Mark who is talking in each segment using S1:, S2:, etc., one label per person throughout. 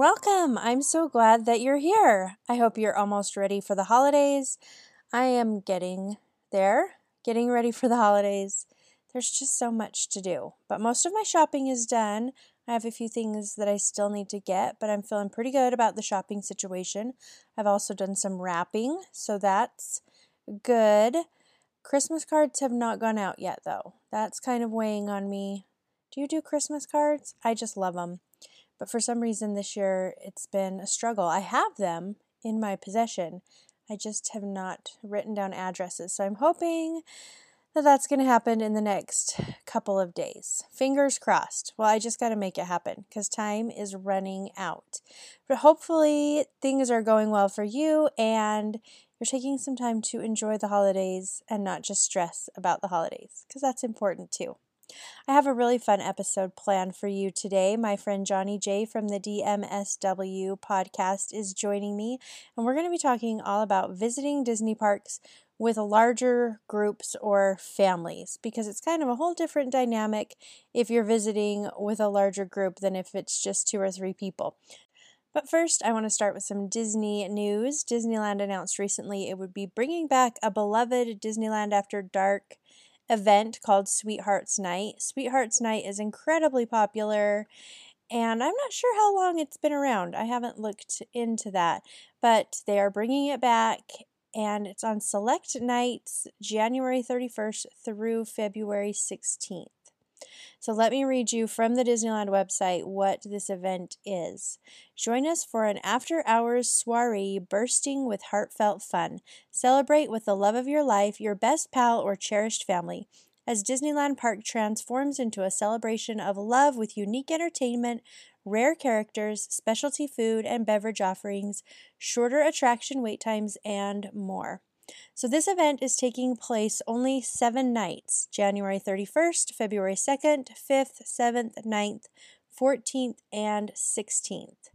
S1: Welcome! I'm so glad that you're here. I hope you're almost ready for the holidays. I am getting there, getting ready for the holidays. There's just so much to do, but most of my shopping is done. I have a few things that I still need to get, but I'm feeling pretty good about the shopping situation. I've also done some wrapping, so that's good. Christmas cards have not gone out yet, though. That's kind of weighing on me. Do you do Christmas cards? I just love them. But for some reason this year it's been a struggle. I have them in my possession. I just have not written down addresses. So I'm hoping that that's going to happen in the next couple of days. Fingers crossed. Well, I just got to make it happen because time is running out. But hopefully things are going well for you and you're taking some time to enjoy the holidays and not just stress about the holidays because that's important too. I have a really fun episode planned for you today. My friend Johnny J from the DMSW podcast is joining me, and we're going to be talking all about visiting Disney parks with larger groups or families because it's kind of a whole different dynamic if you're visiting with a larger group than if it's just two or three people. But first, I want to start with some Disney news. Disneyland announced recently it would be bringing back a beloved Disneyland After Dark event called Sweethearts Night. Sweethearts Night is incredibly popular and I'm not sure how long it's been around. I haven't looked into that, but they are bringing it back and it's on select nights January 31st through February 16th. So let me read you from the Disneyland website what this event is. Join us for an after hours soiree bursting with heartfelt fun. Celebrate with the love of your life, your best pal, or cherished family. As Disneyland Park transforms into a celebration of love with unique entertainment, rare characters, specialty food and beverage offerings, shorter attraction wait times, and more. So this event is taking place only seven nights January 31st, February 2nd, 5th, 7th, 9th, 14th, and 16th.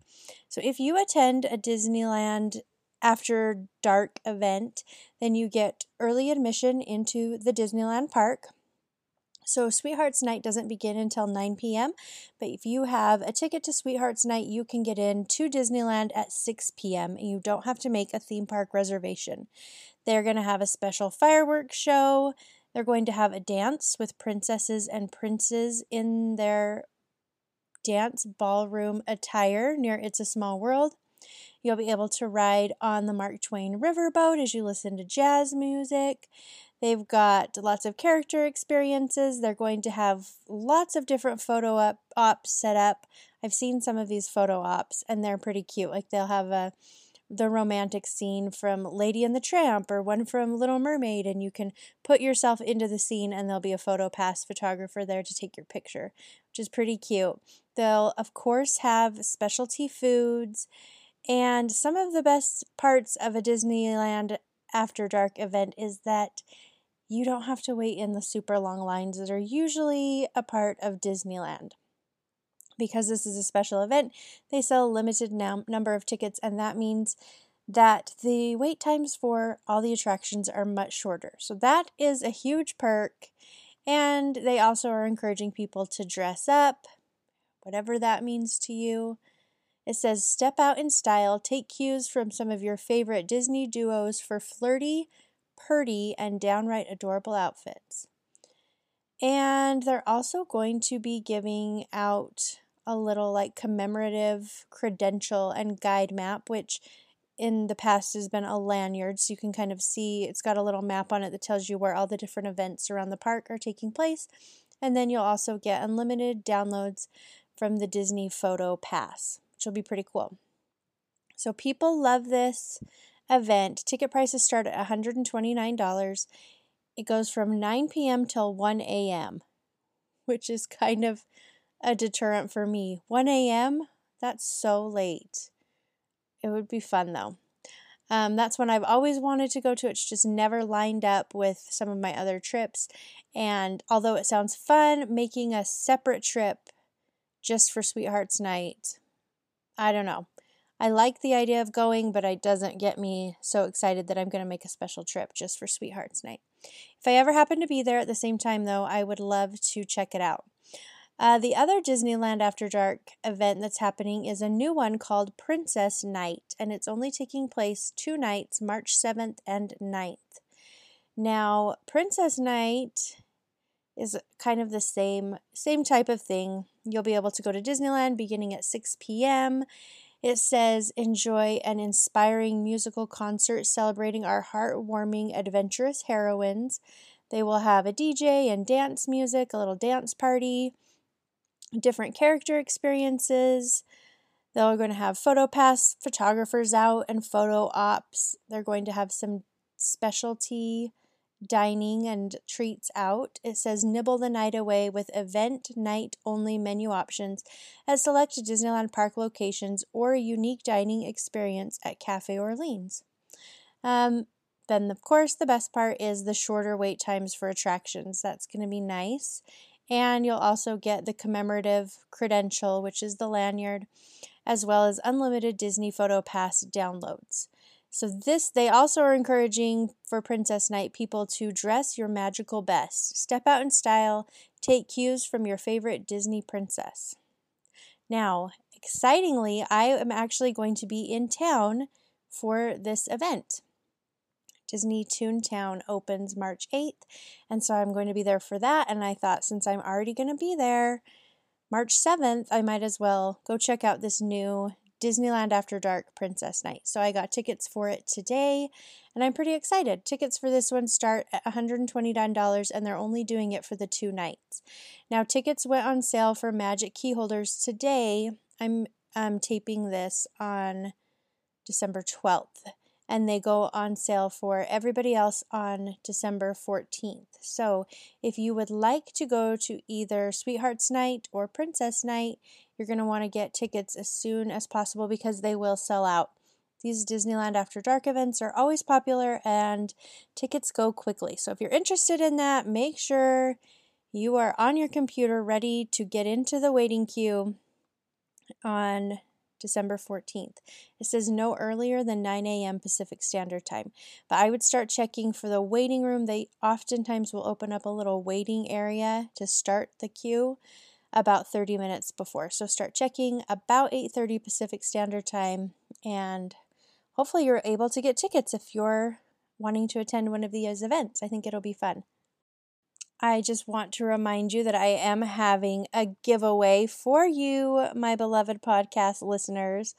S1: So if you attend a Disneyland after dark event, then you get early admission into the Disneyland park. So, Sweethearts Night doesn't begin until 9 p.m., but if you have a ticket to Sweethearts Night, you can get in to Disneyland at 6 p.m. and you don't have to make a theme park reservation. They're going to have a special fireworks show. They're going to have a dance with princesses and princes in their dance ballroom attire near It's a Small World. You'll be able to ride on the Mark Twain riverboat as you listen to jazz music. They've got lots of character experiences. They're going to have lots of different photo op- ops set up. I've seen some of these photo ops and they're pretty cute. Like they'll have a the romantic scene from Lady and the Tramp or one from Little Mermaid, and you can put yourself into the scene, and there'll be a photo pass photographer there to take your picture, which is pretty cute. They'll, of course, have specialty foods, and some of the best parts of a Disneyland After Dark event is that you don't have to wait in the super long lines that are usually a part of Disneyland. Because this is a special event, they sell a limited num- number of tickets, and that means that the wait times for all the attractions are much shorter. So that is a huge perk. And they also are encouraging people to dress up, whatever that means to you. It says, Step out in style, take cues from some of your favorite Disney duos for flirty, purdy, and downright adorable outfits. And they're also going to be giving out a little like commemorative credential and guide map, which in the past has been a lanyard. So you can kind of see it's got a little map on it that tells you where all the different events around the park are taking place. And then you'll also get unlimited downloads from the Disney Photo Pass, will be pretty cool. So people love this event. Ticket prices start at $129. It goes from 9 p.m. till 1 a.m., which is kind of a deterrent for me. 1 a.m., That's so late. It would be fun though. Um, that's one I've always wanted to go to. It's just never lined up with some of my other trips. And although it sounds fun, making a separate trip just for Sweethearts Night, I don't know. I like the idea of going, but it doesn't get me so excited that I'm going to make a special trip just for Sweethearts Night. If I ever happen to be there at the same time, though, I would love to check it out. Uh, the other Disneyland After Dark event that's happening is a new one called Princess Night, and it's only taking place two nights, March 7th and 9th. Now, Princess Night is kind of the same same type of thing. You'll be able to go to Disneyland beginning at 6 p.m. It says enjoy an inspiring musical concert celebrating our heartwarming adventurous heroines. They will have a DJ and dance music, a little dance party different character experiences. They're going to have photo pass photographers out and photo ops. They're going to have some specialty dining and treats out. It says nibble the night away with event night only menu options at select Disneyland Park locations or a unique dining experience at Cafe Orleans. Um, then, of course, the best part is the shorter wait times for attractions. That's going to be nice and you'll also get the commemorative credential, which is the lanyard, as well as unlimited Disney Photo Pass downloads. So this they also are encouraging for Princess Night people to dress your magical best. Step out in style, take cues from your favorite Disney princess. Now, excitingly, I am actually going to be in town for this event. Disney Toontown opens March 8th. And so I'm going to be there for that. And I thought, since I'm already going to be there March 7th, I might as well go check out this new Disneyland After Dark Princess Night. So I got tickets for it today and I'm pretty excited. Tickets for this one start at $129 and they're only doing it for the two nights. Now, tickets went on sale for Magic Key holders today. I'm um, taping this on December 12th and they go on sale for everybody else on December 14th. So, if you would like to go to either Sweethearts Night or Princess Night, you're going to want to get tickets as soon as possible because they will sell out. These Disneyland After Dark events are always popular and tickets go quickly. So, if you're interested in that, make sure you are on your computer ready to get into the waiting queue on December 14th. It says no earlier than 9 a.m. Pacific Standard Time. But I would start checking for the waiting room. They oftentimes will open up a little waiting area to start the queue about 30 minutes before. So start checking about 8:30 Pacific Standard Time and hopefully you're able to get tickets if you're wanting to attend one of these events. I think it'll be fun. I just want to remind you that I am having a giveaway for you, my beloved podcast listeners.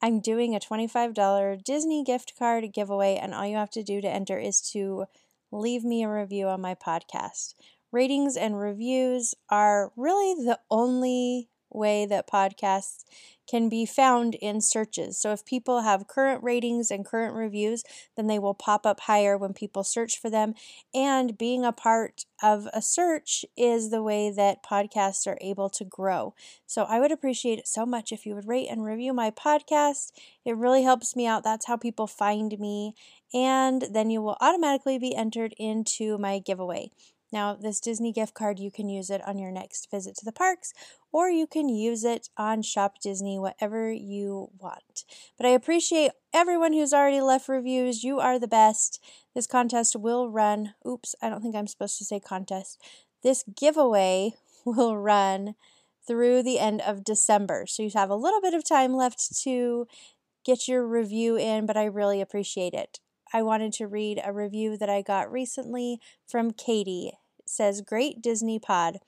S1: I'm doing a $25 Disney gift card giveaway, and all you have to do to enter is to leave me a review on my podcast. Ratings and reviews are really the only way that podcasts can be found in searches. So if people have current ratings and current reviews, then they will pop up higher when people search for them. And being a part of a search is the way that podcasts are able to grow. So I would appreciate it so much if you would rate and review my podcast. It really helps me out. That's how people find me. And then you will automatically be entered into my giveaway. Now, this Disney gift card, you can use it on your next visit to the parks, or you can use it on Shop Disney, whatever you want. But I appreciate everyone who's already left reviews. You are the best. This contest will run, oops, I don't think I'm supposed to say contest. This giveaway will run through the end of December. So you have a little bit of time left to get your review in, but I really appreciate it. I wanted to read a review that I got recently from Katie. Says, Great Disney Pod.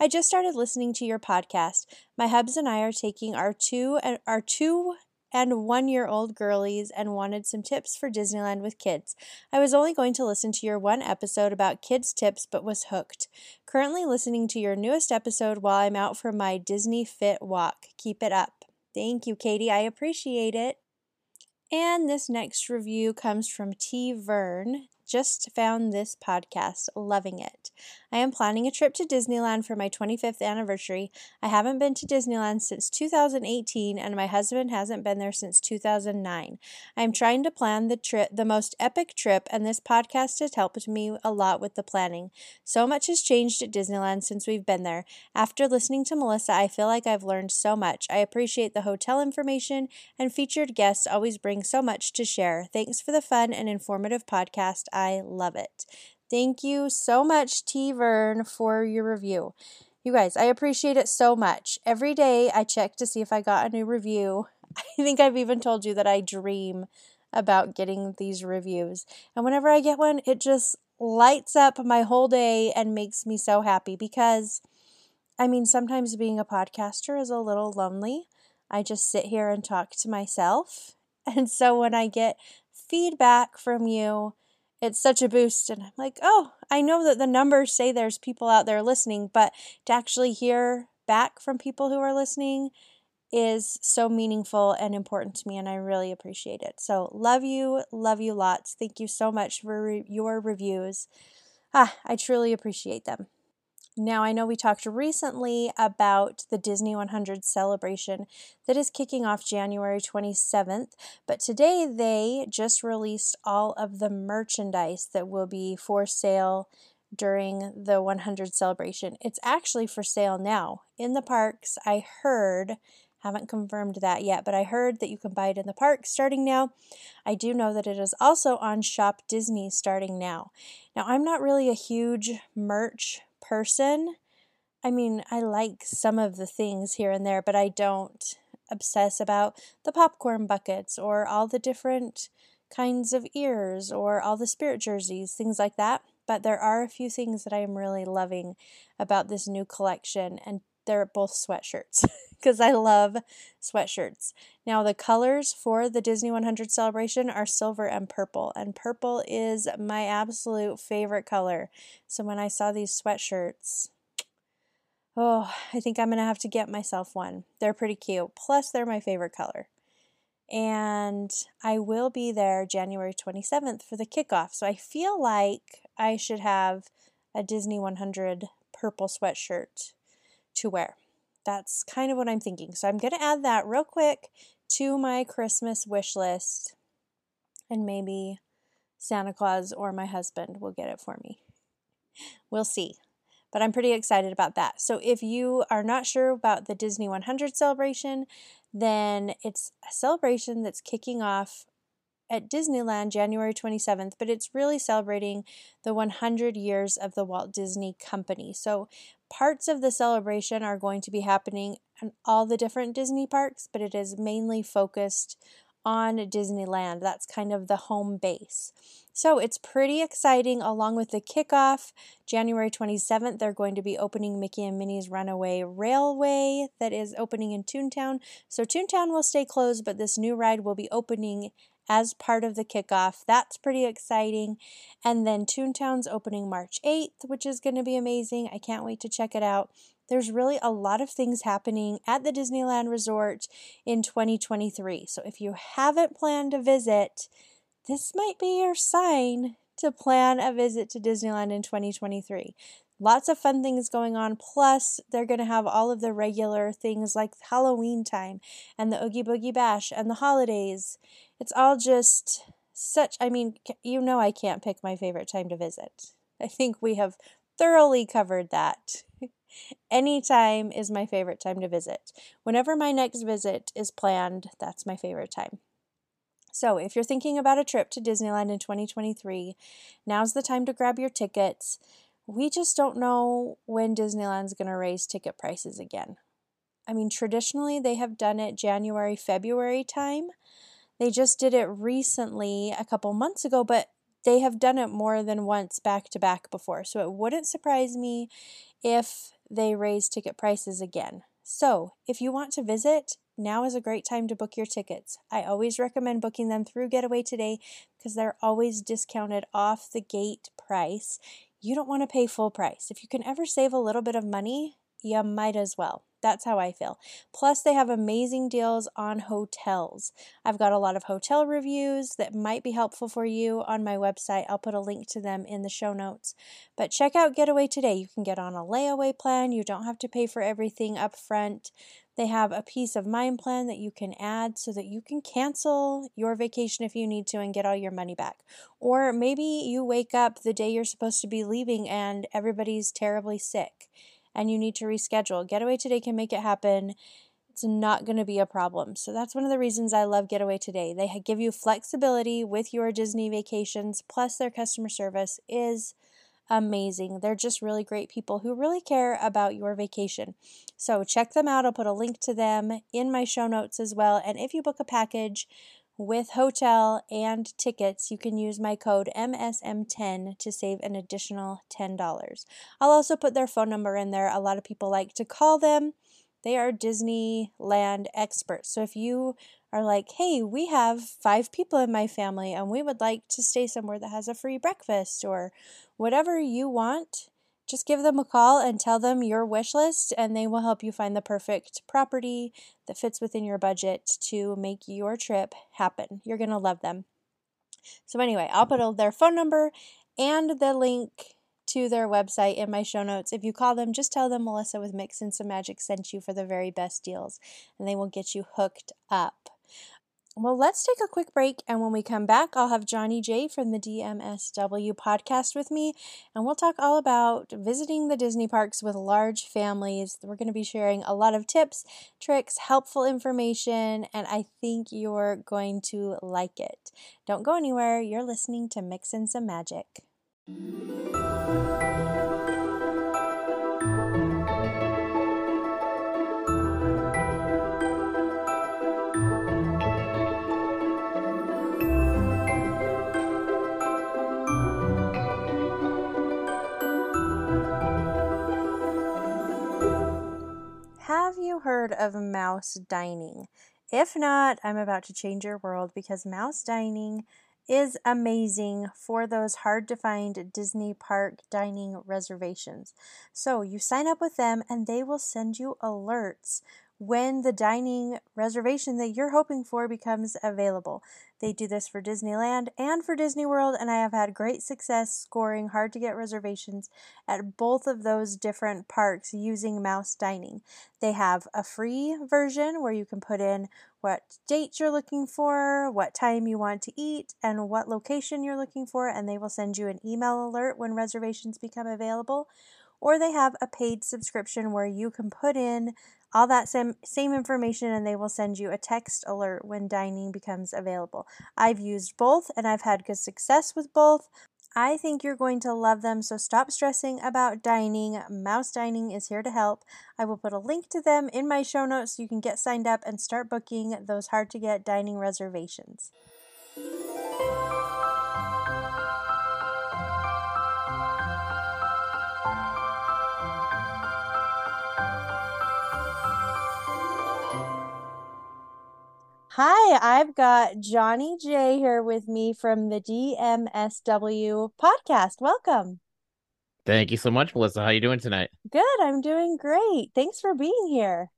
S1: I just started listening to your podcast. My hubs and I are taking our two and our two and one year old girlies and wanted some tips for Disneyland with kids. I was only going to listen to your one episode about kids' tips, but was hooked. Currently listening to your newest episode while I'm out for my Disney Fit walk. Keep it up. Thank you, Katie. I appreciate it. And this next review comes from T. Vern. Just found this podcast, loving it. I am planning a trip to Disneyland for my 25th anniversary. I haven't been to Disneyland since 2018 and my husband hasn't been there since 2009. I am trying to plan the trip, the most epic trip, and this podcast has helped me a lot with the planning. So much has changed at Disneyland since we've been there. After listening to Melissa, I feel like I've learned so much. I appreciate the hotel information and featured guests always bring so much to share. Thanks for the fun and informative podcast. I love it. Thank you so much, T Vern, for your review. You guys, I appreciate it so much. Every day I check to see if I got a new review. I think I've even told you that I dream about getting these reviews. And whenever I get one, it just lights up my whole day and makes me so happy because I mean, sometimes being a podcaster is a little lonely. I just sit here and talk to myself. And so when I get feedback from you, it's such a boost. And I'm like, oh, I know that the numbers say there's people out there listening, but to actually hear back from people who are listening is so meaningful and important to me, and I really appreciate it. So, love you, love you lots. Thank you so much for re- your reviews. Ah, I truly appreciate them. Now, I know we talked recently about the Disney 100 celebration that is kicking off January 27th, but today they just released all of the merchandise that will be for sale during the 100 celebration. It's actually for sale now in the parks. I heard, haven't confirmed that yet, but I heard that you can buy it in the park starting now. I do know that it is also on Shop Disney starting now. Now, I'm not really a huge merch person. I mean, I like some of the things here and there, but I don't obsess about the popcorn buckets or all the different kinds of ears or all the spirit jerseys, things like that. But there are a few things that I am really loving about this new collection, and they're both sweatshirts because I love sweatshirts. Now, the colors for the Disney 100 celebration are silver and purple, and purple is my absolute favorite color. So when I saw these sweatshirts, oh, I think I'm to have to get myself one. They're pretty cute. Plus, they're my favorite color. And I will be there January 27th for the kickoff. So I feel like I should have a Disney 100 purple sweatshirt to wear. That's kind of what I'm thinking. So I'm going to add that real quick to my Christmas wish list. And maybe Santa Claus or my husband will get it for me. We'll see. But I'm pretty excited about that. So if you are not sure about the Disney 100 celebration, then it's a celebration that's kicking off at Disneyland January 27th, but it's really celebrating the 100 years of the Walt Disney Company. So, parts of the celebration are going to be happening in all the different Disney parks, but it is mainly focused on Disneyland. That's kind of the home base. So it's pretty exciting. Along with the kickoff, January 27th, they're going to be opening Mickey and Minnie's Runaway Railway that is opening in Toontown. So Toontown will stay closed, but this new ride will be opening as part of the kickoff. That's pretty exciting. And then Toontown's opening March 8th, which is going to be amazing. I can't wait to check it out. There's really a lot of things happening at the Disneyland Resort in 2023. So if you haven't planned a visit, this might be your sign to plan a visit to Disneyland in 2023. Lots of fun things going on. Plus, they're going to have all of the regular things like Halloween time and the Oogie Boogie Bash and the holidays. It's all just such, I mean, you know, I can't pick my favorite time to visit. I think we have thoroughly covered that. Anytime is my favorite time to visit. Whenever my next visit is planned, that's my favorite time. So, if you're thinking about a trip to Disneyland in 2023, now's the time to grab your tickets. We just don't know when Disneyland's going to raise ticket prices again. I mean, traditionally, they have done it January, February time. They just did it recently, a couple months ago, but they have done it more than once back to back before. So it wouldn't surprise me if they raise ticket prices again. So, if you want to visit, now is a great time to book your tickets. I always recommend booking them through Getaway Today because they're always discounted off the gate price. You don't want to pay full price. If you can ever save a little bit of money, you might as well. That's how I feel. Plus, they have amazing deals on hotels. I've got a lot of hotel reviews that might be helpful for you on my website. I'll put a link to them in the show notes. But check out Getaway today. You can get on a layaway plan, you don't have to pay for everything up front. They have a peace of mind plan that you can add so that you can cancel your vacation if you need to and get all your money back. Or maybe you wake up the day you're supposed to be leaving and everybody's terribly sick and you need to reschedule. Getaway Today can make it happen. It's not going to be a problem. So that's one of the reasons I love Getaway Today. They give you flexibility with your Disney vacations, plus their customer service is amazing. They're just really great people who really care about your vacation. So check them out. I'll put a link to them in my show notes as well. And if you book a package with hotel and tickets, you can use my code MSM10 to save an additional $10. I'll also put their phone number in there. A lot of people like to call them. They are Disneyland experts. So if you are like, hey, we have five people in my family and we would like to stay somewhere that has a free breakfast or whatever you want, just give them a call and tell them your wish list, and they will help you find the perfect property that fits within your budget to make your trip happen. You're going to love them. So, anyway, I'll put their phone number and the link to their website in my show notes. If you call them, just tell them Melissa with Mix in Some Magic sent you for the very best deals, and they will get you hooked up. Well, let's take a quick break, and when we come back, I'll have Johnny J from the DMSW podcast with me, and we'll talk all about visiting the Disney parks with large families. We're going to be sharing a lot of tips, tricks, helpful information, and I think you're going to like it. Don't go anywhere. You're listening to Mix in Some Magic. Heard of mouse dining? If not, I'm about to change your world because mouse dining is amazing for those hard to find Disney park dining reservations. So you sign up with them and they will send you alerts when the dining reservation that you're hoping for becomes available. They do this for Disneyland and for Disney World, and I have had great success scoring hard to get reservations at both of those different parks using Mouse Dining. They have a free version where you can put in what date you're looking for, what time you want to eat, and what location you're looking for, and they will send you an email alert when reservations become available. Or they have a paid subscription where you can put in all that same same information and they will send you a text alert when dining becomes available. I've used both and I've had good success with both. I think you're going to love them, so stop stressing about dining. Mouse Dining is here to help. I will put a link to them in my show notes so you can get signed up and start booking those hard to get dining reservations. Hi, I've got Johnny J here with me from the DMSW podcast. Welcome.
S2: Thank you so much, Melissa. How are you doing tonight?
S1: Good. I'm doing great. Thanks for being here.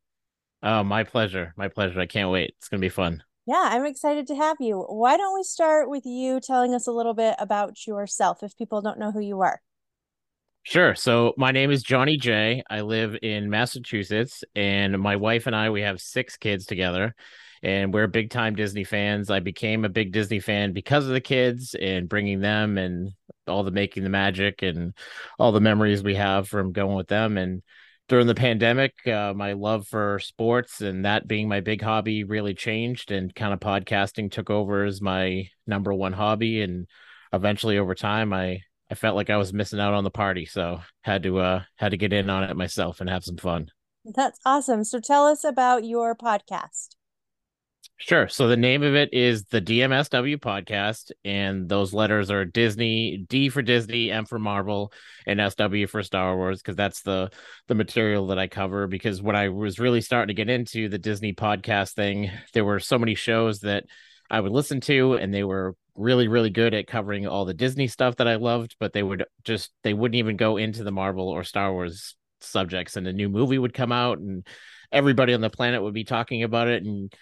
S2: Oh, my pleasure. My pleasure. I can't wait. It's going to be fun.
S1: Yeah, I'm excited to have you. Why don't we start with you telling us a little bit about yourself if people don't know who you are?
S2: Sure. So my name is Johnny J. I live in Massachusetts, and my wife and I we have six kids together and we're big time Disney fans. I became a big Disney fan because of the kids and bringing them and all the making the magic and all the memories we have from going with them. And during the pandemic, uh, my love for sports and that being my big hobby really changed, and kind of podcasting took over as my number one hobby. And eventually, over time, I I felt like I was missing out on the party, so had to uh had to get in on it myself and have some fun.
S1: That's awesome. So tell us about your podcast.
S2: Sure. So the name of it is the DMSW podcast, and those letters are Disney, D for Disney, M for Marvel, and SW for Star Wars, because that's the the material that I cover. Because when I was really starting to get into the Disney podcast thing, there were so many shows that I would listen to, and they were really, really good at covering all the Disney stuff that I loved, but they would just they wouldn't even go into the Marvel or Star Wars subjects and a new movie would come out and everybody on the planet would be talking about it and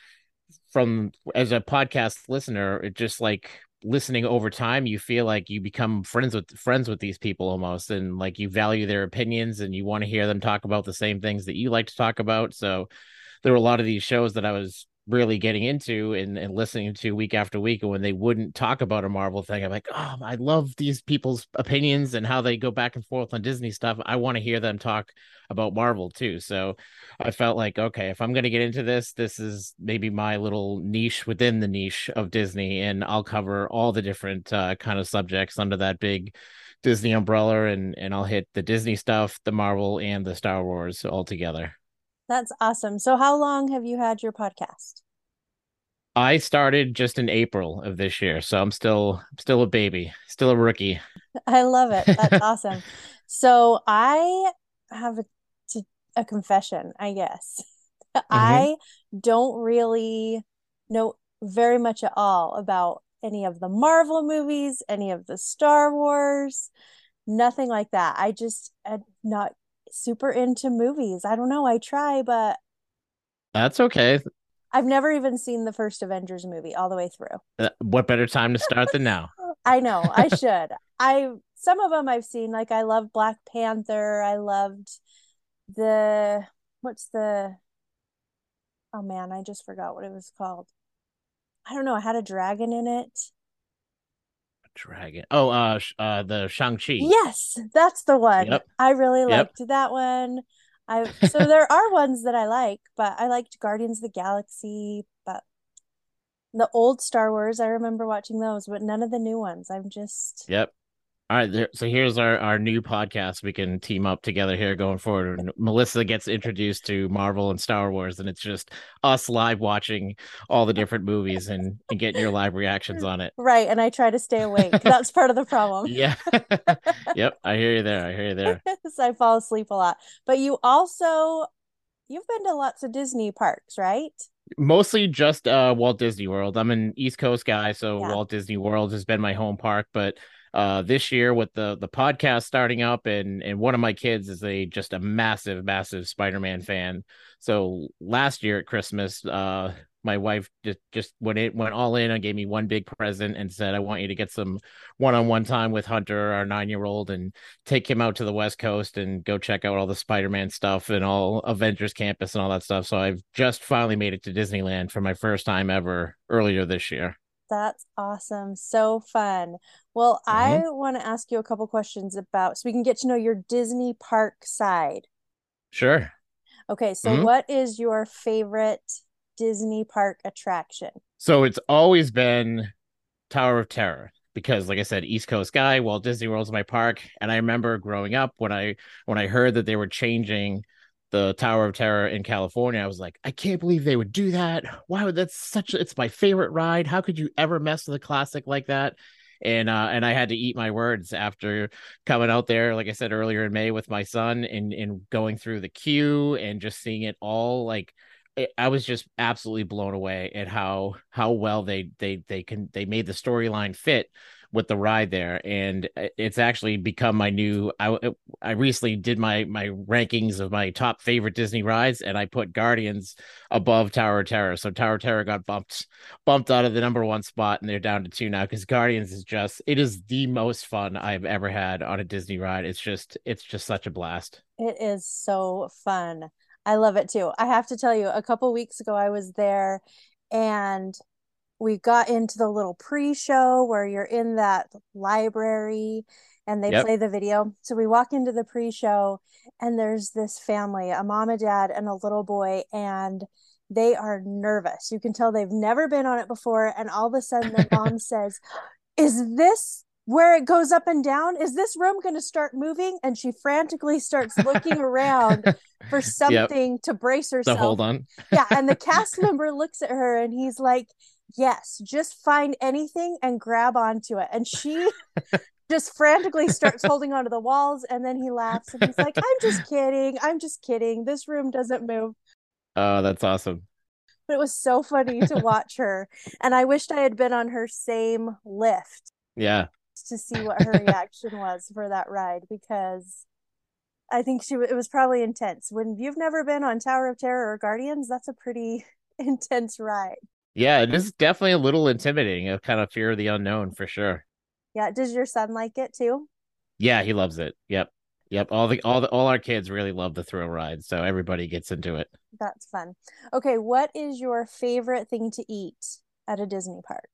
S2: from as a podcast listener it just like listening over time you feel like you become friends with friends with these people almost and like you value their opinions and you want to hear them talk about the same things that you like to talk about so there were a lot of these shows that I was really getting into and, and listening to week after week. And when they wouldn't talk about a Marvel thing, I'm like, oh, I love these people's opinions and how they go back and forth on Disney stuff. I want to hear them talk about Marvel too. So I felt like, okay, if I'm going to get into this, this is maybe my little niche within the niche of Disney, and I'll cover all the different uh, kind of subjects under that big Disney umbrella, and and I'll hit the Disney stuff, the Marvel, and the Star Wars all together.
S1: That's awesome. So, how long have you had your podcast?
S2: I started just in April of this year, so I'm still still a baby, still a rookie.
S1: I love it. That's awesome. So, I have a, a confession, I guess. Mm-hmm. I don't really know very much at all about any of the Marvel movies, any of the Star Wars, nothing like that. I just am not super into movies. I don't know. I try, but
S2: that's okay.
S1: I've never even seen the first Avengers movie all the way through.
S2: Uh, what better time to start than now?
S1: I know. I should. I some of them I've seen. Like I love Black Panther. I loved the what's the oh man, I just forgot what it was called. I don't know. I had a dragon in it
S2: dragon. Oh, uh, uh, the Shang Chi.
S1: Yes, that's the one. Yep. I really liked yep. that one. I so there are ones that I like, but I liked Guardians of the Galaxy, but the old Star Wars, I remember watching those, but none of the new ones. I'm just
S2: Yep. All right, there, so here's our, our new podcast. We can team up together here going forward. And Melissa gets introduced to Marvel and Star Wars, and it's just us live watching all the different movies and, and getting your live reactions on it.
S1: Right, and I try to stay awake. That's part of the problem.
S2: yeah. yep, I hear you there. I hear you there.
S1: so I fall asleep a lot. But you also you've been to lots of Disney parks, right?
S2: mostly just uh Walt Disney World. I'm an East Coast guy, so yeah. Walt Disney World has been my home park, but uh, this year with the the podcast starting up and and one of my kids is a just a massive massive Spider-Man fan. So last year at Christmas, uh, my wife just just went it went all in and gave me one big present and said, "I want you to get some one-on-one time with Hunter, our nine-year-old, and take him out to the West Coast and go check out all the Spider-Man stuff and all Avengers Campus and all that stuff." So I've just finally made it to Disneyland for my first time ever earlier this year.
S1: That's awesome. So fun. Well, mm-hmm. I want to ask you a couple questions about so we can get to know your Disney park side.
S2: Sure.
S1: Okay, so mm-hmm. what is your favorite Disney park attraction?
S2: So it's always been Tower of Terror because like I said, East Coast guy, Walt Disney World's my park. And I remember growing up when I when I heard that they were changing the Tower of Terror in California, I was like, I can't believe they would do that. Why would that's such it's my favorite ride. How could you ever mess with a classic like that? And uh and I had to eat my words after coming out there, like I said earlier in May with my son and and going through the queue and just seeing it all like I was just absolutely blown away at how how well they they they can they made the storyline fit with the ride there and uh, it's actually become my new i uh, i recently did my my rankings of my top favorite disney rides and i put guardians above tower of terror. So tower of terror got bumped bumped out of the number one spot and they're down to two now because guardians is just it is the most fun i've ever had on a disney ride. It's just it's just such a blast.
S1: It is so fun. I love it too. I have to tell you a couple weeks ago i was there and we got into the little pre-show where you're in that library and they yep. play the video. So we walk into the pre-show and there's this family, a mom, a dad, and a little boy, and they are nervous. You can tell they've never been on it before. And all of a sudden the mom says, Is this where it goes up and down? Is this room going to start moving? And she frantically starts looking around for something yep. to brace herself.
S2: To hold on.
S1: yeah. And the cast member looks at her and he's like, yes, just find anything and grab onto it. And she just frantically starts holding onto the walls. And then he laughs and he's like, I'm just kidding. I'm just kidding. This room doesn't move.
S2: Oh, that's awesome.
S1: But it was so funny to watch her. And I wished I had been on her same lift.
S2: Yeah.
S1: To see what her reaction was for that ride because I think she it was probably intense. When you've never been on Tower of Terror or Guardians, that's a pretty intense ride.
S2: Yeah, it is definitely a little intimidating, a kind of fear of the unknown for sure.
S1: Yeah, does your son like it too?
S2: Yeah, he loves it. Yep. Yep, all the all the all our kids really love the thrill ride, so everybody gets into it.
S1: That's fun. Okay, what is your favorite thing to eat at a Disney park?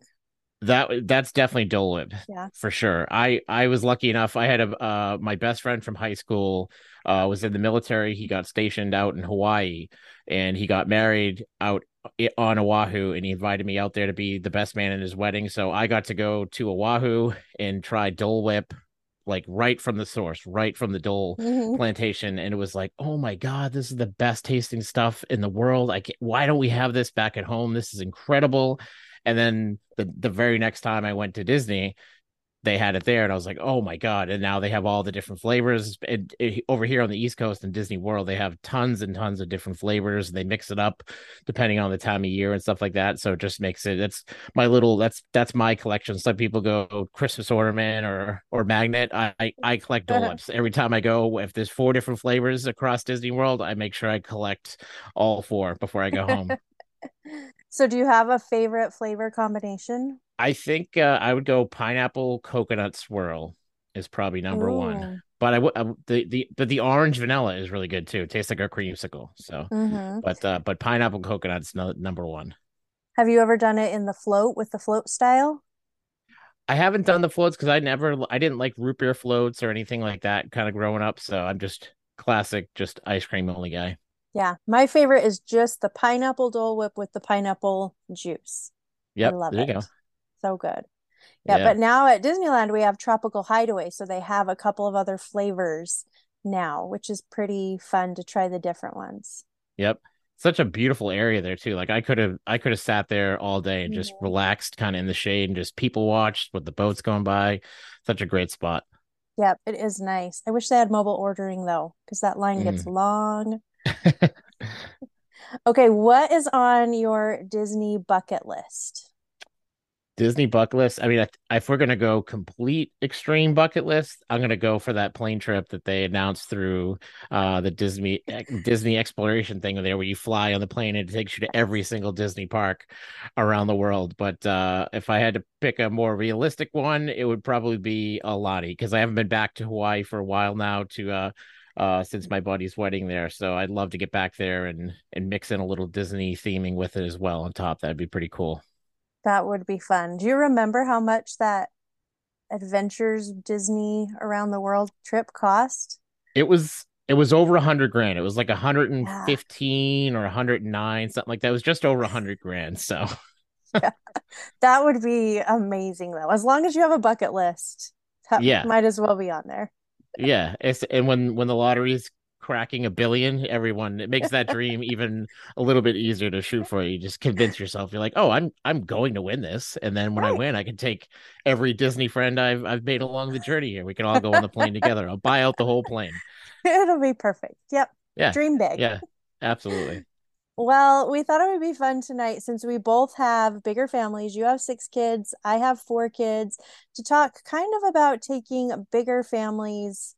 S2: That that's definitely Dole Whip.
S1: Yeah.
S2: For sure. I I was lucky enough. I had a uh my best friend from high school uh was in the military. He got stationed out in Hawaii and he got married out on Oahu and he invited me out there to be the best man in his wedding. So I got to go to Oahu and try Dole Whip like right from the source, right from the Dole mm-hmm. plantation. And it was like, oh my God, this is the best tasting stuff in the world. I can't, why don't we have this back at home? This is incredible. And then the the very next time I went to Disney, they had it there and I was like, oh my God. And now they have all the different flavors. It, it, over here on the East Coast in Disney World, they have tons and tons of different flavors. and They mix it up depending on the time of year and stuff like that. So it just makes it, that's my little, that's, that's my collection. Some people go Christmas ornament or, or magnet. I, I, I collect uh-huh. Dole Whips every time I go. If there's four different flavors across Disney World, I make sure I collect all four before I go home.
S1: so do you have a favorite flavor combination?
S2: I think uh, I would go pineapple coconut swirl is probably number Ooh. one. But I would the the but the orange vanilla is really good too. It tastes like a creamsicle. So, mm-hmm. but uh, but pineapple coconut's no, number one.
S1: Have you ever done it in the float with the float style?
S2: I haven't done the floats because I never I didn't like root beer floats or anything like that kind of growing up. So I'm just classic, just ice cream only guy.
S1: Yeah, my favorite is just the pineapple Dole Whip with the pineapple juice.
S2: Yep, I love there it. you go
S1: so good. Yeah, yeah, but now at Disneyland we have Tropical Hideaway, so they have a couple of other flavors now, which is pretty fun to try the different ones.
S2: Yep. Such a beautiful area there too. Like I could have I could have sat there all day and just yeah. relaxed kind of in the shade and just people watched with the boats going by. Such a great spot.
S1: Yep, it is nice. I wish they had mobile ordering though, because that line mm. gets long. okay, what is on your Disney bucket list?
S2: Disney bucket list. I mean, if we're gonna go complete extreme bucket list, I'm gonna go for that plane trip that they announced through uh, the Disney Disney exploration thing there, where you fly on the plane and it takes you to every single Disney park around the world. But uh, if I had to pick a more realistic one, it would probably be a Aulani because I haven't been back to Hawaii for a while now to uh, uh, since my buddy's wedding there. So I'd love to get back there and and mix in a little Disney theming with it as well on top. That'd be pretty cool.
S1: That would be fun. Do you remember how much that Adventures Disney around the world trip cost?
S2: It was it was over a hundred grand. It was like a hundred and fifteen yeah. or a hundred and nine, something like that. It was just over a hundred grand. So
S1: yeah. that would be amazing though. As long as you have a bucket list, yeah, might as well be on there.
S2: yeah, it's and when when the lotteries cracking a billion, everyone it makes that dream even a little bit easier to shoot for. You just convince yourself you're like, oh, I'm I'm going to win this, and then when right. I win, I can take every Disney friend I've I've made along the journey here. We can all go on the plane together. I'll buy out the whole plane.
S1: It'll be perfect. Yep.
S2: Yeah.
S1: Dream big.
S2: Yeah. Absolutely.
S1: Well, we thought it would be fun tonight since we both have bigger families. You have six kids, I have four kids, to talk kind of about taking bigger families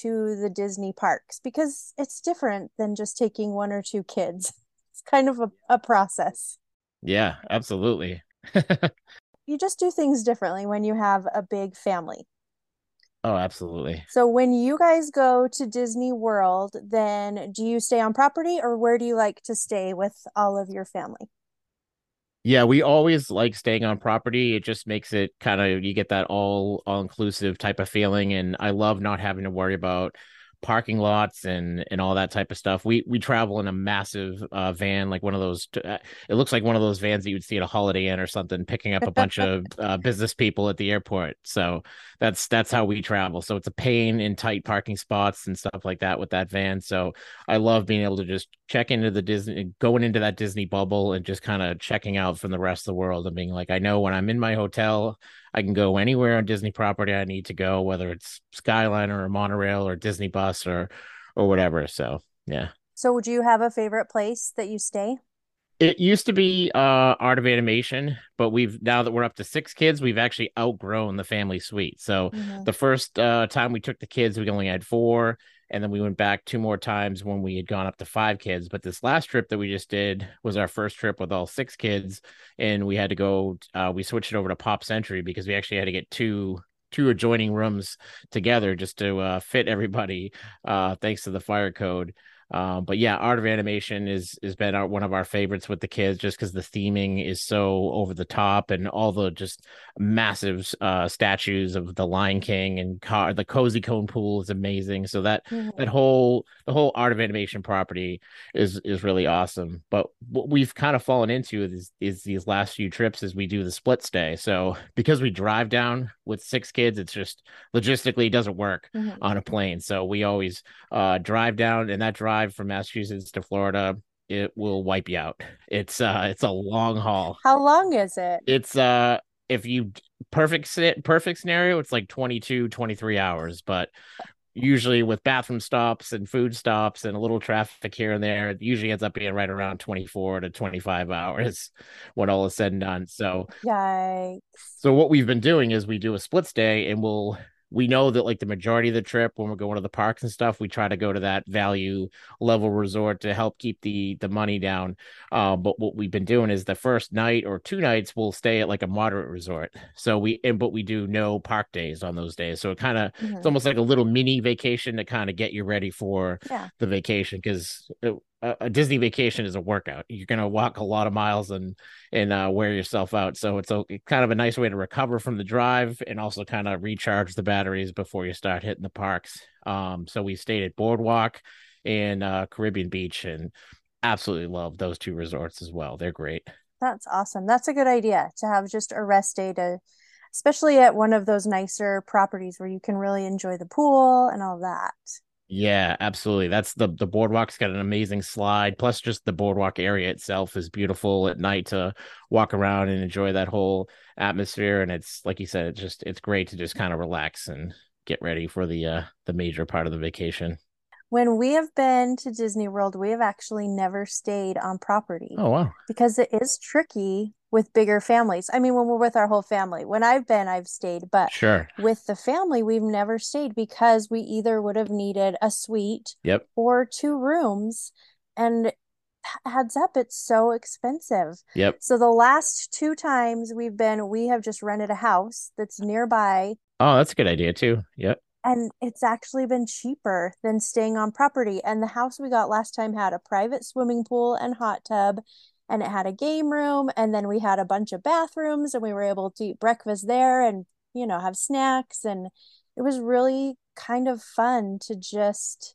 S1: to the Disney parks because it's different than just taking one or two kids. It's kind of a, a process.
S2: Yeah, absolutely.
S1: you just do things differently when you have a big family.
S2: Oh, absolutely.
S1: So when you guys go to Disney World, then do you stay on property or where do you like to stay with all of your family?
S2: Yeah, we always like staying on property. It just makes it kind of you get that all all inclusive type of feeling, and I love not having to worry about parking lots and and all that type of stuff. We we travel in a massive uh, van, like one of those. Uh, it looks like one of those vans that you would see at a Holiday Inn or something, picking up a bunch of uh, business people at the airport. So that's that's how we travel. So it's a pain in tight parking spots and stuff like that with that van. So I love being able to just check into the Disney, going into that Disney bubble, and just kind of checking out from the rest of the world and being like, I know when I'm in my hotel. I can go anywhere on Disney property I need to go, whether it's Skyliner or monorail or Disney bus or or whatever. So yeah.
S1: So would you have a favorite place that you stay?
S2: It used to be uh, Art of Animation, but we've now that we're up to six kids, we've actually outgrown the family suite. So mm-hmm. the first uh, time we took the kids, we only had four, and then we went back two more times when we had gone up to five kids. But this last trip that we just did was our first trip with all six kids, and we had to go. Uh, we switched it over to Pop Century because we actually had to get two two adjoining rooms together just to uh, fit everybody, uh, thanks to the fire code. Um, but yeah, art of animation is has been our, one of our favorites with the kids, just because the theming is so over the top and all the just massive uh, statues of the Lion King and car, the cozy cone pool is amazing. So that mm-hmm. that whole the whole art of animation property is is really awesome. But what we've kind of fallen into is is these last few trips as we do the split stay. So because we drive down with six kids, it's just logistically doesn't work mm-hmm. on a plane. So we always uh, drive down, and that drive from Massachusetts to Florida it will wipe you out. It's uh it's a long haul.
S1: How long is it?
S2: It's uh if you perfect perfect scenario it's like 22 23 hours but usually with bathroom stops and food stops and a little traffic here and there, it usually ends up being right around 24 to 25 hours when all is said and done. So,
S1: Yikes.
S2: so what we've been doing is we do a split stay and we'll we know that like the majority of the trip when we're going to the parks and stuff we try to go to that value level resort to help keep the the money down uh, but what we've been doing is the first night or two nights we'll stay at like a moderate resort so we and but we do no park days on those days so it kind of mm-hmm. it's almost like a little mini vacation to kind of get you ready for
S1: yeah.
S2: the vacation because a, Disney vacation is a workout. You're going to walk a lot of miles and and uh, wear yourself out. So it's a kind of a nice way to recover from the drive and also kind of recharge the batteries before you start hitting the parks. Um, so we stayed at Boardwalk and uh, Caribbean Beach and absolutely love those two resorts as well. They're great.
S1: That's awesome. That's a good idea to have just a rest day to, especially at one of those nicer properties where you can really enjoy the pool and all that.
S2: Yeah, absolutely. That's the the boardwalk's got an amazing slide. Plus, just the boardwalk area itself is beautiful at night to walk around and enjoy that whole atmosphere. And it's like you said, it's just it's great to just kind of relax and get ready for the uh the major part of the vacation.
S1: When we have been to Disney World, we have actually never stayed on property.
S2: Oh wow.
S1: Because it is tricky with bigger families. I mean, when we're with our whole family, when I've been, I've stayed, but
S2: sure,
S1: with the family, we've never stayed because we either would have needed a suite,
S2: yep,
S1: or two rooms, and adds up, it's so expensive.
S2: Yep.
S1: So the last two times we've been, we have just rented a house that's nearby.
S2: Oh, that's a good idea too. Yep.
S1: And it's actually been cheaper than staying on property. And the house we got last time had a private swimming pool and hot tub and it had a game room and then we had a bunch of bathrooms and we were able to eat breakfast there and you know have snacks and it was really kind of fun to just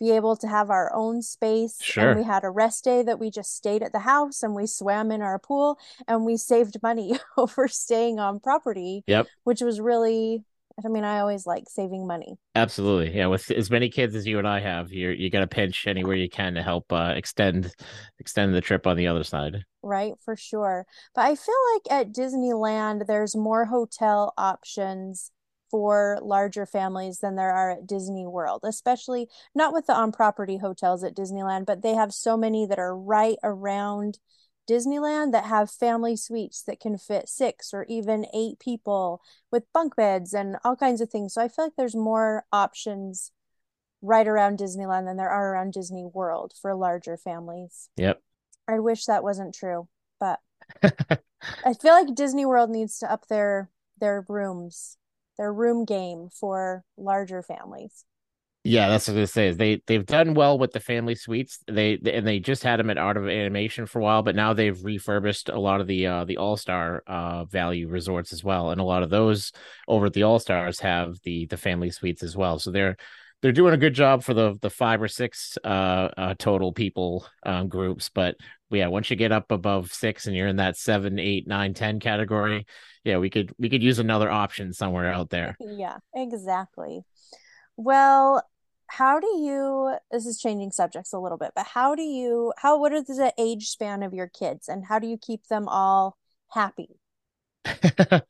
S1: be able to have our own space
S2: sure.
S1: and we had a rest day that we just stayed at the house and we swam in our pool and we saved money over staying on property
S2: yep
S1: which was really I mean, I always like saving money.
S2: Absolutely. Yeah. With as many kids as you and I have, you're you got to pinch anywhere you can to help uh, extend extend the trip on the other side.
S1: Right, for sure. But I feel like at Disneyland there's more hotel options for larger families than there are at Disney World, especially not with the on property hotels at Disneyland, but they have so many that are right around Disneyland that have family suites that can fit six or even eight people with bunk beds and all kinds of things. So I feel like there's more options right around Disneyland than there are around Disney World for larger families.
S2: Yep.
S1: I wish that wasn't true, but I feel like Disney World needs to up their their rooms, their room game for larger families.
S2: Yeah, that's what I was gonna say. Is they they've done well with the family suites. They, they, and they just had them at Art of Animation for a while, but now they've refurbished a lot of the uh the All Star uh value resorts as well, and a lot of those over at the All Stars have the the family suites as well. So they're they're doing a good job for the the five or six uh, uh total people um groups, but yeah, once you get up above six and you're in that seven, eight, nine, ten category, yeah, we could we could use another option somewhere out there.
S1: Yeah, exactly. Well, how do you this is changing subjects a little bit but how do you how what is the age span of your kids and how do you keep them all happy?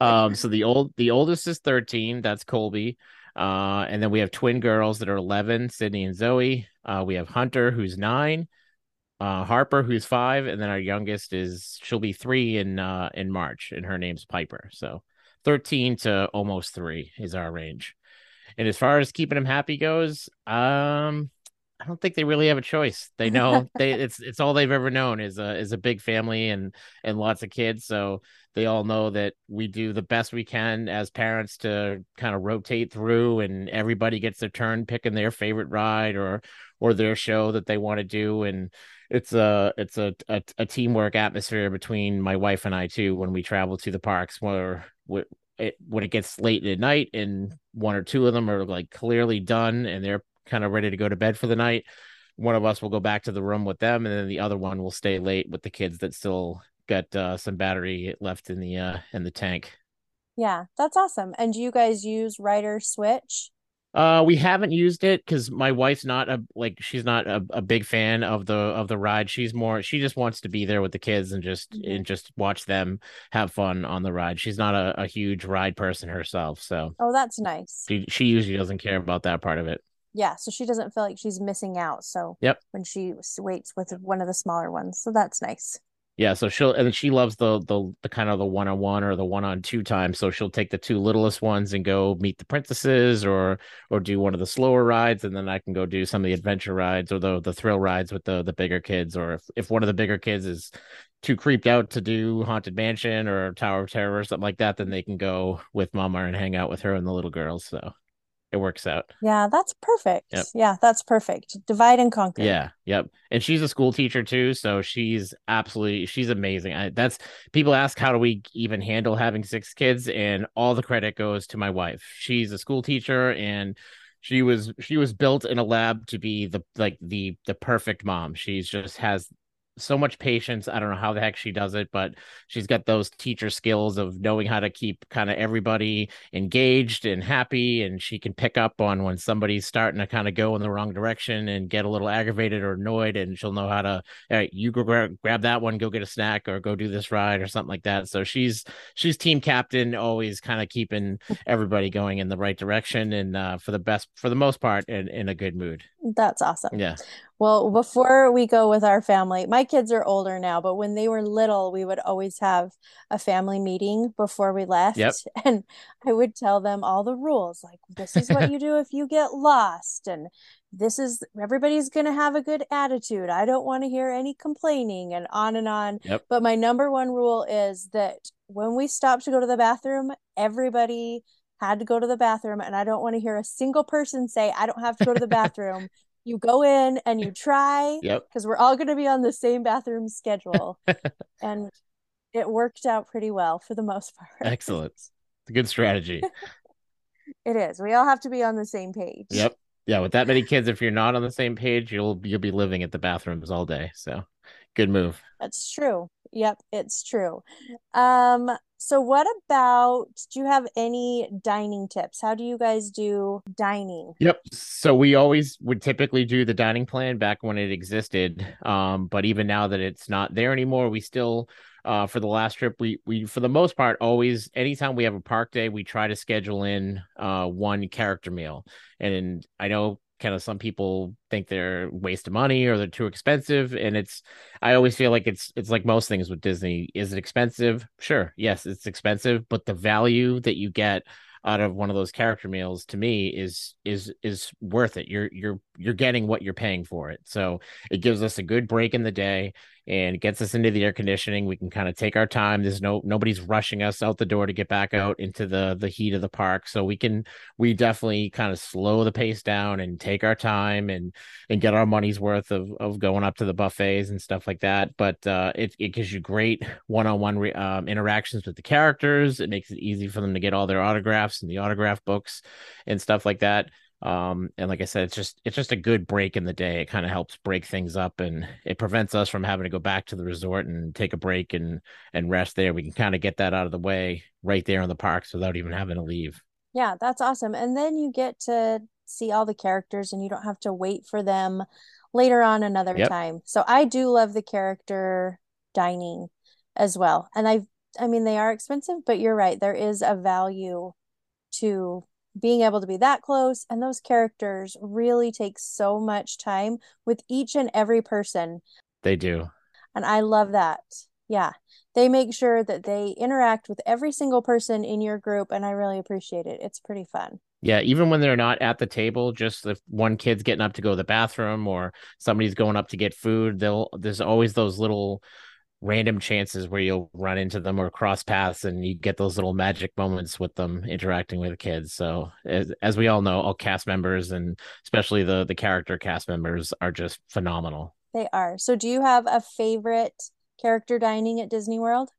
S2: Um so the old the oldest is 13 that's colby uh and then we have twin girls that are 11 sydney and zoe uh we have hunter who's nine uh harper who's five and then our youngest is she'll be three in uh in march and her name's piper so 13 to almost three is our range and as far as keeping them happy goes, um, I don't think they really have a choice. They know they it's it's all they've ever known is a is a big family and and lots of kids. So they all know that we do the best we can as parents to kind of rotate through and everybody gets their turn picking their favorite ride or or their show that they want to do and it's a it's a, a, a teamwork atmosphere between my wife and I too when we travel to the parks where it, when it gets late at night and one or two of them are like clearly done and they're kind of ready to go to bed for the night one of us will go back to the room with them and then the other one will stay late with the kids that still got uh, some battery left in the uh in the tank.
S1: Yeah that's awesome. And do you guys use rider switch
S2: uh, we haven't used it because my wife's not a like she's not a, a big fan of the of the ride. She's more she just wants to be there with the kids and just mm-hmm. and just watch them have fun on the ride. She's not a, a huge ride person herself, so
S1: oh, that's nice.
S2: She she usually doesn't care about that part of it.
S1: Yeah, so she doesn't feel like she's missing out. So
S2: yep,
S1: when she waits with one of the smaller ones, so that's nice
S2: yeah so she'll and she loves the the, the kind of the one-on-one or the one-on-two time so she'll take the two littlest ones and go meet the princesses or or do one of the slower rides and then i can go do some of the adventure rides or the the thrill rides with the the bigger kids or if, if one of the bigger kids is too creeped out to do haunted mansion or tower of terror or something like that then they can go with mama and hang out with her and the little girls so it works out.
S1: Yeah, that's perfect. Yep. Yeah, that's perfect. Divide and conquer.
S2: Yeah, yep. And she's a school teacher too, so she's absolutely she's amazing. I, that's people ask how do we even handle having six kids, and all the credit goes to my wife. She's a school teacher, and she was she was built in a lab to be the like the the perfect mom. She's just has so much patience. I don't know how the heck she does it, but she's got those teacher skills of knowing how to keep kind of everybody engaged and happy. And she can pick up on when somebody's starting to kind of go in the wrong direction and get a little aggravated or annoyed. And she'll know how to, all right, you go grab, grab that one, go get a snack or go do this ride or something like that. So she's, she's team captain, always kind of keeping everybody going in the right direction and uh, for the best, for the most part, in, in a good mood.
S1: That's awesome.
S2: Yeah.
S1: Well, before we go with our family, my kids are older now, but when they were little, we would always have a family meeting before we left.
S2: Yep.
S1: And I would tell them all the rules like, this is what you do if you get lost. And this is everybody's going to have a good attitude. I don't want to hear any complaining and on and on.
S2: Yep.
S1: But my number one rule is that when we stop to go to the bathroom, everybody had to go to the bathroom and I don't want to hear a single person say I don't have to go to the bathroom. You go in and you try
S2: yep.
S1: because we're all going to be on the same bathroom schedule. And it worked out pretty well for the most part.
S2: Excellent. It's a good strategy.
S1: It is. We all have to be on the same page.
S2: Yep. Yeah with that many kids if you're not on the same page you'll you'll be living at the bathrooms all day. So good move.
S1: That's true. Yep it's true. Um so, what about do you have any dining tips? How do you guys do dining?
S2: Yep. So, we always would typically do the dining plan back when it existed. Um, but even now that it's not there anymore, we still uh, for the last trip we we for the most part always anytime we have a park day we try to schedule in uh, one character meal and i know kind of some people think they're waste of money or they're too expensive and it's i always feel like it's it's like most things with disney. Is it expensive? Sure yes it's expensive but the value that you get out of one of those character meals to me is is is worth it you're you're you're getting what you're paying for it so it gives us a good break in the day and gets us into the air conditioning. We can kind of take our time. There's no nobody's rushing us out the door to get back out into the the heat of the park. So we can we definitely kind of slow the pace down and take our time and and get our money's worth of of going up to the buffets and stuff like that. But uh, it it gives you great one on one interactions with the characters. It makes it easy for them to get all their autographs and the autograph books and stuff like that. Um, and like I said, it's just it's just a good break in the day. It kind of helps break things up and it prevents us from having to go back to the resort and take a break and and rest there. We can kind of get that out of the way right there in the parks without even having to leave.
S1: Yeah, that's awesome. And then you get to see all the characters and you don't have to wait for them later on another yep. time. So I do love the character dining as well. And I I mean they are expensive, but you're right. There is a value to being able to be that close. And those characters really take so much time with each and every person.
S2: They do.
S1: And i love that. Yeah. They make sure that they interact with every single person in your group and i really appreciate it. It's pretty fun.
S2: Yeah, even when they're not at the table, just if one kid's getting up to go to the bathroom or somebody's going up to get food, they'll there's always those little random chances where you'll run into them or cross paths and you get those little magic moments with them interacting with the kids. So as, as we all know, all cast members and especially the the character cast members are just phenomenal.
S1: They are. So do you have a favorite character dining at Disney World?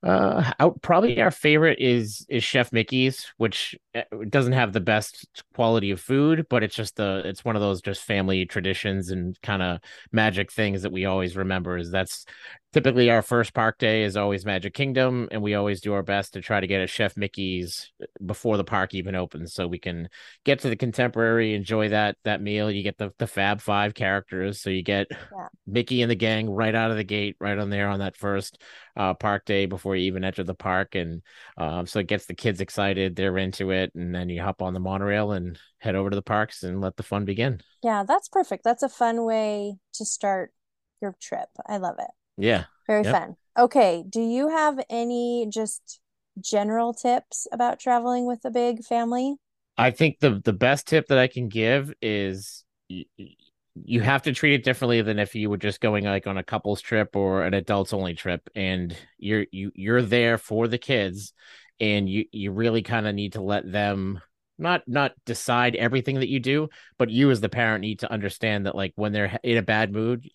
S2: Uh, probably our favorite is is Chef Mickey's, which eh, doesn't have the best quality of food, but it's just the it's one of those just family traditions and kind of magic things that we always remember. Is that's typically our first park day is always Magic Kingdom, and we always do our best to try to get a Chef Mickey's before the park even opens, so we can get to the contemporary, enjoy that that meal. You get the the Fab Five characters, so you get yeah. Mickey and the gang right out of the gate, right on there on that first uh, park day before you even enter the park, and um, so it gets the kids excited. They're into it, and then you hop on the monorail and head over to the parks and let the fun begin.
S1: Yeah, that's perfect. That's a fun way to start your trip. I love it.
S2: Yeah.
S1: Very yep. fun. Okay. Do you have any just general tips about traveling with a big family?
S2: I think the the best tip that I can give is you, you have to treat it differently than if you were just going like on a couples trip or an adults only trip and you're you you're there for the kids and you you really kind of need to let them not not decide everything that you do but you as the parent need to understand that like when they're in a bad mood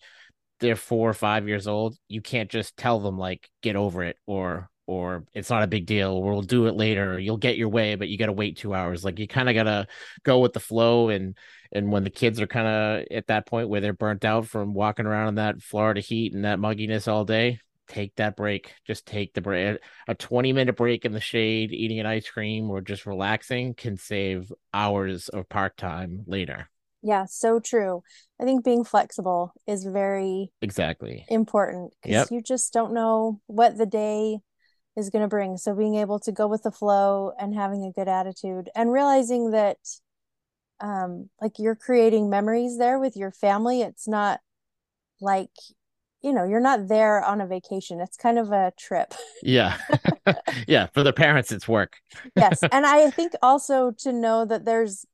S2: they're four or five years old, you can't just tell them like get over it or or it's not a big deal we'll do it later you'll get your way but you got to wait 2 hours. Like you kind of got to go with the flow and and when the kids are kind of at that point where they're burnt out from walking around in that Florida heat and that mugginess all day take that break just take the break. A 20 minute break in the shade eating an ice cream or just relaxing can save hours of park time later
S1: yeah, so true. I think being flexible is very
S2: exactly
S1: important because yep. you just don't know what the day is going to bring. So being able to go with the flow and having a good attitude and realizing that um like you're creating memories there with your family. It's not like you know, you're not there on a vacation. It's kind of a trip.
S2: Yeah. yeah, for the parents it's work.
S1: yes. And I think also to know that there's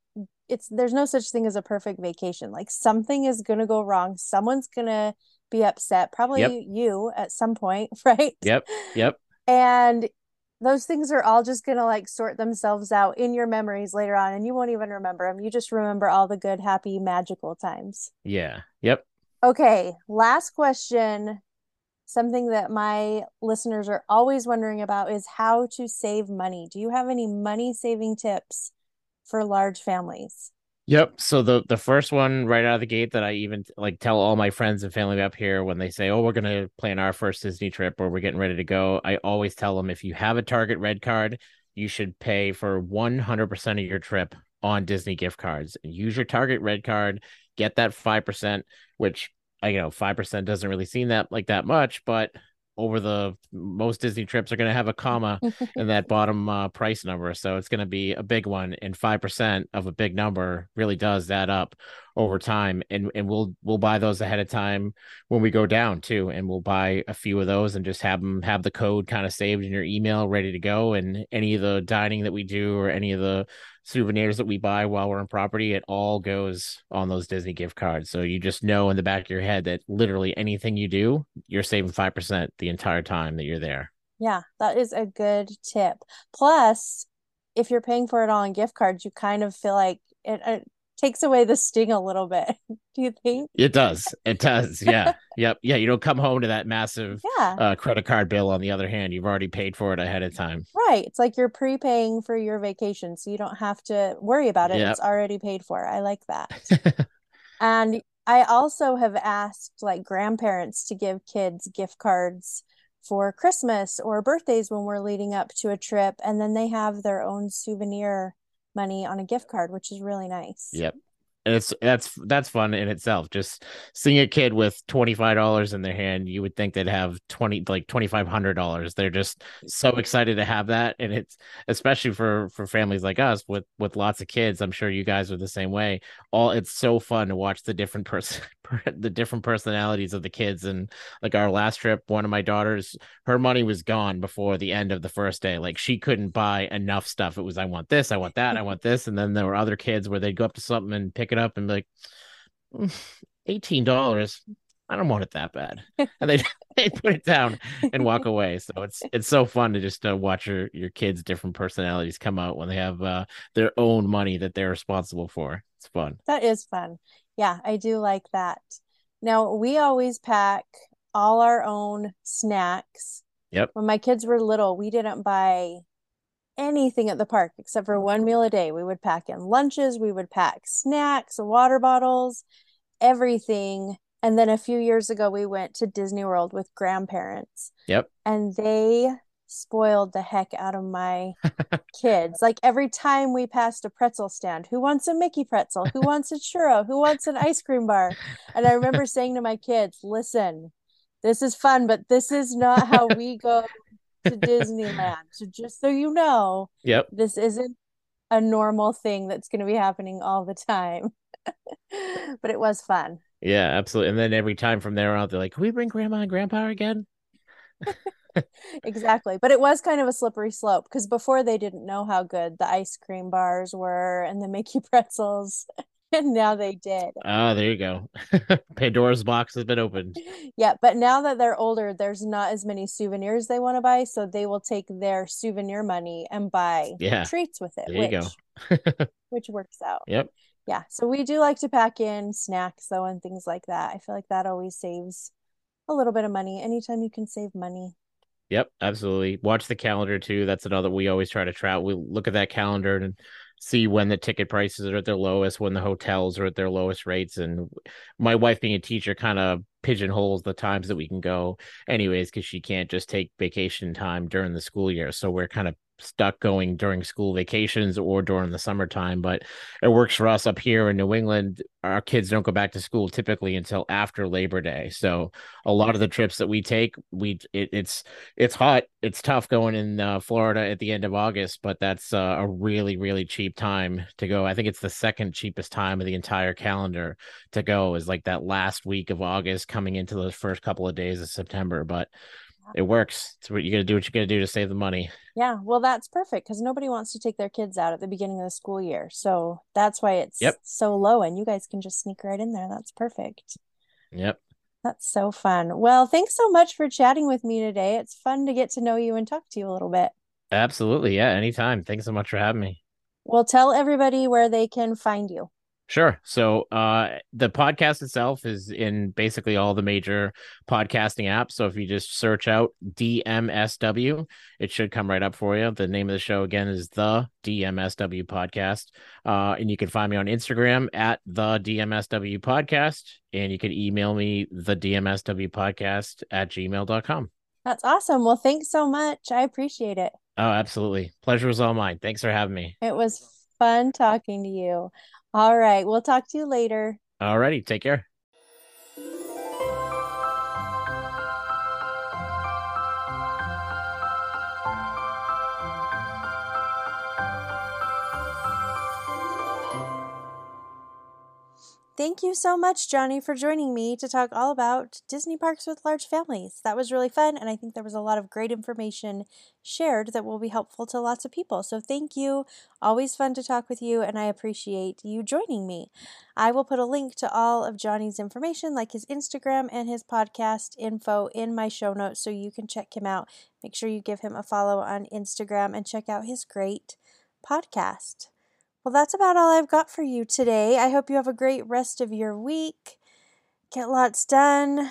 S1: it's there's no such thing as a perfect vacation. Like something is going to go wrong. Someone's going to be upset, probably yep. you at some point, right?
S2: Yep. Yep.
S1: And those things are all just going to like sort themselves out in your memories later on and you won't even remember them. You just remember all the good, happy, magical times.
S2: Yeah. Yep.
S1: Okay, last question. Something that my listeners are always wondering about is how to save money. Do you have any money saving tips for large families.
S2: Yep. So the the first one right out of the gate that I even like tell all my friends and family up here when they say, "Oh, we're gonna plan our first Disney trip or we're getting ready to go," I always tell them if you have a Target Red card, you should pay for one hundred percent of your trip on Disney gift cards. And use your Target Red card, get that five percent, which I you know five percent doesn't really seem that like that much, but over the most Disney trips are going to have a comma in that bottom uh, price number. So it's going to be a big one, and five percent of a big number really does add up over time. And and we'll we'll buy those ahead of time when we go down too, and we'll buy a few of those and just have them have the code kind of saved in your email, ready to go. And any of the dining that we do or any of the souvenirs that we buy while we're on property, it all goes on those Disney gift cards. So you just know in the back of your head that literally anything you do, you're saving 5% the entire time that you're there.
S1: Yeah, that is a good tip. Plus, if you're paying for it all in gift cards, you kind of feel like it, it takes away the sting a little bit. Do you think?
S2: It does. It does. Yeah. yep. Yeah. You don't come home to that massive yeah. uh, credit card bill. On the other hand, you've already paid for it ahead of time.
S1: Right. It's like you're prepaying for your vacation, so you don't have to worry about it. Yep. It's already paid for. I like that. and I also have asked like grandparents to give kids gift cards for Christmas or birthdays when we're leading up to a trip, and then they have their own souvenir money on a gift card, which is really nice.
S2: Yep. And it's that's that's fun in itself. Just seeing a kid with twenty five dollars in their hand, you would think they'd have twenty like twenty five hundred dollars. They're just so excited to have that, and it's especially for for families like us with with lots of kids. I'm sure you guys are the same way. All it's so fun to watch the different person the different personalities of the kids. And like our last trip, one of my daughters, her money was gone before the end of the first day. Like she couldn't buy enough stuff. It was I want this, I want that, I want this, and then there were other kids where they'd go up to something and pick it up and be like, mm, eighteen dollars. I don't want it that bad, and they they put it down and walk away. So it's it's so fun to just uh, watch your your kids' different personalities come out when they have uh, their own money that they're responsible for. It's fun.
S1: That is fun. Yeah, I do like that. Now we always pack all our own snacks.
S2: Yep.
S1: When my kids were little, we didn't buy anything at the park except for one meal a day. We would pack in lunches, we would pack snacks, water bottles, everything. And then a few years ago, we went to Disney World with grandparents.
S2: Yep.
S1: And they spoiled the heck out of my kids. Like every time we passed a pretzel stand, who wants a Mickey pretzel? Who wants a churro? Who wants an ice cream bar? And I remember saying to my kids, listen, this is fun, but this is not how we go to Disneyland. So just so you know,
S2: yep.
S1: This isn't a normal thing that's going to be happening all the time. but it was fun.
S2: Yeah, absolutely. And then every time from there on, they're like, "Can we bring grandma and grandpa again?"
S1: exactly. But it was kind of a slippery slope because before they didn't know how good the ice cream bars were and the Mickey pretzels. and now they did.
S2: Ah, there you go. Pandora's box has been opened.
S1: Yeah, but now that they're older, there's not as many souvenirs they want to buy, so they will take their souvenir money and buy
S2: yeah.
S1: treats with it.
S2: There which,
S1: you go. which works out.
S2: Yep.
S1: Yeah. So we do like to pack in snacks though and things like that. I feel like that always saves a little bit of money. Anytime you can save money.
S2: Yep, absolutely. Watch the calendar too. That's another we always try to track. We look at that calendar and see when the ticket prices are at their lowest, when the hotels are at their lowest rates. And my wife, being a teacher, kind of pigeonholes the times that we can go, anyways, because she can't just take vacation time during the school year. So we're kind of stuck going during school vacations or during the summertime, but it works for us up here in New England. Our kids don't go back to school typically until after Labor Day. So a lot of the trips that we take, we it, it's it's hot, it's tough going in uh, Florida at the end of August, but that's uh, a really really cheap time to go. I think it's the second cheapest time of the entire calendar to go is like that last week of August coming into those first couple of days of September, but it works. It's what you got to do. What you got to do to save the money.
S1: Yeah, well, that's perfect because nobody wants to take their kids out at the beginning of the school year, so that's why it's
S2: yep.
S1: so low, and you guys can just sneak right in there. That's perfect.
S2: Yep.
S1: That's so fun. Well, thanks so much for chatting with me today. It's fun to get to know you and talk to you a little bit.
S2: Absolutely. Yeah. Anytime. Thanks so much for having me.
S1: Well, tell everybody where they can find you.
S2: Sure. So uh, the podcast itself is in basically all the major podcasting apps. So if you just search out DMSW, it should come right up for you. The name of the show again is the DMSW podcast. Uh, and you can find me on Instagram at the DMSW podcast. And you can email me the DMSW podcast at gmail.com.
S1: That's awesome. Well, thanks so much. I appreciate it.
S2: Oh, absolutely. Pleasure was all mine. Thanks for having me.
S1: It was fun talking to you. All right. We'll talk to you later.
S2: All righty. Take care.
S1: Thank you so much, Johnny, for joining me to talk all about Disney parks with large families. That was really fun, and I think there was a lot of great information shared that will be helpful to lots of people. So, thank you. Always fun to talk with you, and I appreciate you joining me. I will put a link to all of Johnny's information, like his Instagram and his podcast info, in my show notes so you can check him out. Make sure you give him a follow on Instagram and check out his great podcast. Well, that's about all I've got for you today. I hope you have a great rest of your week. Get lots done.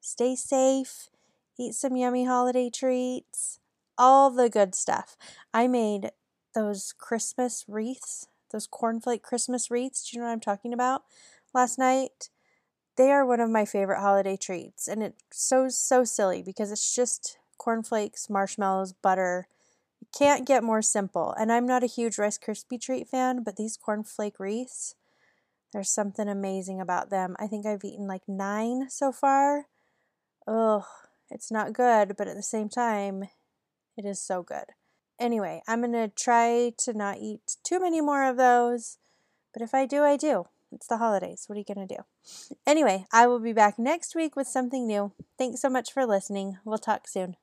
S1: Stay safe. Eat some yummy holiday treats. All the good stuff. I made those Christmas wreaths, those cornflake Christmas wreaths. Do you know what I'm talking about? Last night. They are one of my favorite holiday treats. And it's so, so silly because it's just cornflakes, marshmallows, butter, can't get more simple. And I'm not a huge Rice Krispie treat fan, but these cornflake wreaths, There's something amazing about them. I think I've eaten like nine so far. Ugh, it's not good, but at the same time, it is so good. Anyway, I'm going to try to not eat too many more of those, but if I do, I do. It's the holidays. What are you going to do? Anyway, I will be back next week with something new. Thanks so much for listening. We'll talk soon.